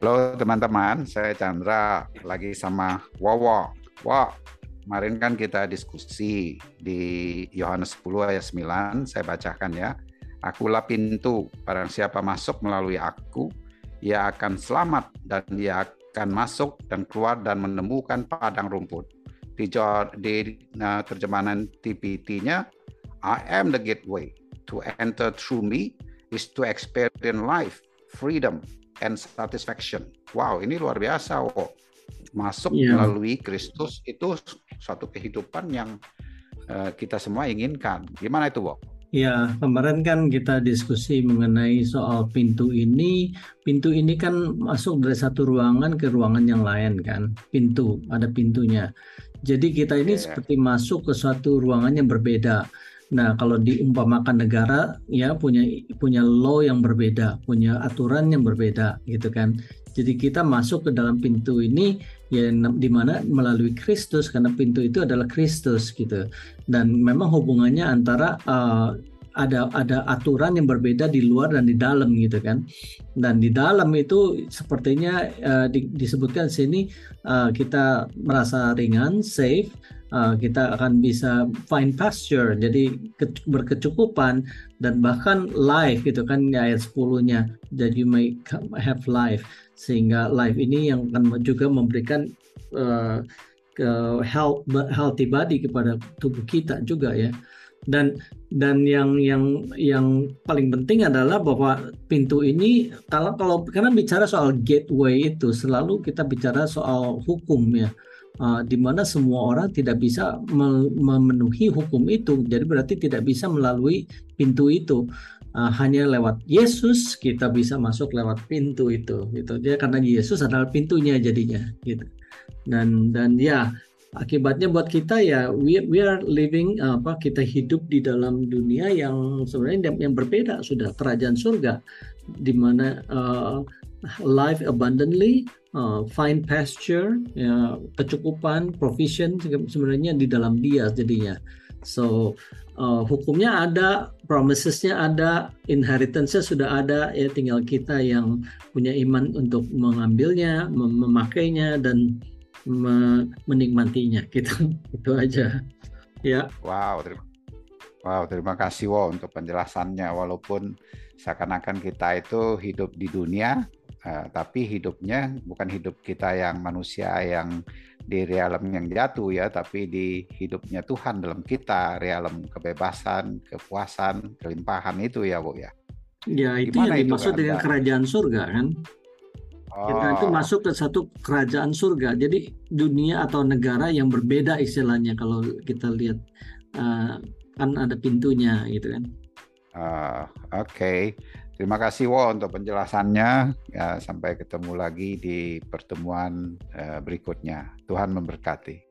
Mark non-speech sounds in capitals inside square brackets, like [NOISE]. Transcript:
Halo teman-teman, saya Chandra lagi sama Wowo. Wow, kemarin kan kita diskusi di Yohanes 10 ayat 9, saya bacakan ya. Akulah pintu, barang siapa masuk melalui aku, ia akan selamat dan ia akan masuk dan keluar dan menemukan padang rumput. Di, di nah, terjemahan TPT-nya, I am the gateway. To enter through me is to experience life, freedom, and satisfaction. Wow, ini luar biasa, oh. Masuk yeah. melalui Kristus itu suatu kehidupan yang uh, kita semua inginkan. Gimana itu, Wo? Ya, kemarin kan kita diskusi mengenai soal pintu ini. Pintu ini kan masuk dari satu ruangan ke ruangan yang lain kan. Pintu, ada pintunya. Jadi kita ini yeah. seperti masuk ke suatu ruangan yang berbeda. Nah, kalau diumpamakan negara ya punya punya law yang berbeda, punya aturan yang berbeda gitu kan. Jadi kita masuk ke dalam pintu ini ya di mana melalui Kristus karena pintu itu adalah Kristus gitu. Dan memang hubungannya antara uh, ada ada aturan yang berbeda di luar dan di dalam gitu kan. Dan di dalam itu sepertinya uh, di, disebutkan sini uh, kita merasa ringan, safe uh, kita akan bisa find pasture jadi ke, berkecukupan dan bahkan life gitu kan ayat 10-nya that you may have life sehingga life ini yang akan juga memberikan uh, health healthy body kepada tubuh kita juga ya dan dan yang yang yang paling penting adalah bahwa pintu ini kalau kalau karena bicara soal gateway itu selalu kita bicara soal hukum ya uh, di mana semua orang tidak bisa memenuhi hukum itu. Jadi berarti tidak bisa melalui pintu itu. Uh, hanya lewat Yesus kita bisa masuk lewat pintu itu gitu. Dia karena Yesus adalah pintunya jadinya gitu. Dan dan ya akibatnya buat kita ya we, we are living apa kita hidup di dalam dunia yang sebenarnya yang berbeda sudah kerajaan surga di mana uh, life abundantly, uh, find pasture, ya, kecukupan, provision sebenarnya di dalam dia jadinya. So uh, hukumnya ada, promisesnya ada, inheritance-nya sudah ada, ya tinggal kita yang punya iman untuk mengambilnya, mem memakainya dan menikmatinya. Gitu, [LAUGHS] itu aja. Ya. Wow, terima Wow, terima kasih Wo untuk penjelasannya. Walaupun seakan-akan kita itu hidup di dunia, uh, tapi hidupnya bukan hidup kita yang manusia yang di realem yang jatuh ya, tapi di hidupnya Tuhan dalam kita, realem kebebasan, kepuasan, kelimpahan itu ya, Bu ya. Ya, itu Gimana yang dimaksud dengan kerajaan surga kan? Kita itu oh. masuk ke satu kerajaan surga. Jadi dunia atau negara yang berbeda istilahnya kalau kita lihat uh, kan ada pintunya gitu kan. Uh, Oke, okay. Terima kasih Wo untuk penjelasannya. Ya, sampai ketemu lagi di pertemuan uh, berikutnya. Tuhan memberkati.